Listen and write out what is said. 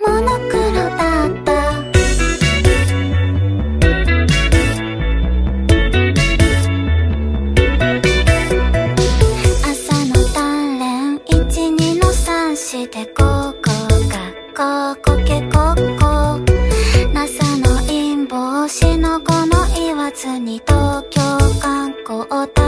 モノクロだった。朝の鍛錬一二の三してここがここけここ。の陰謀しのこの言わずに東京観光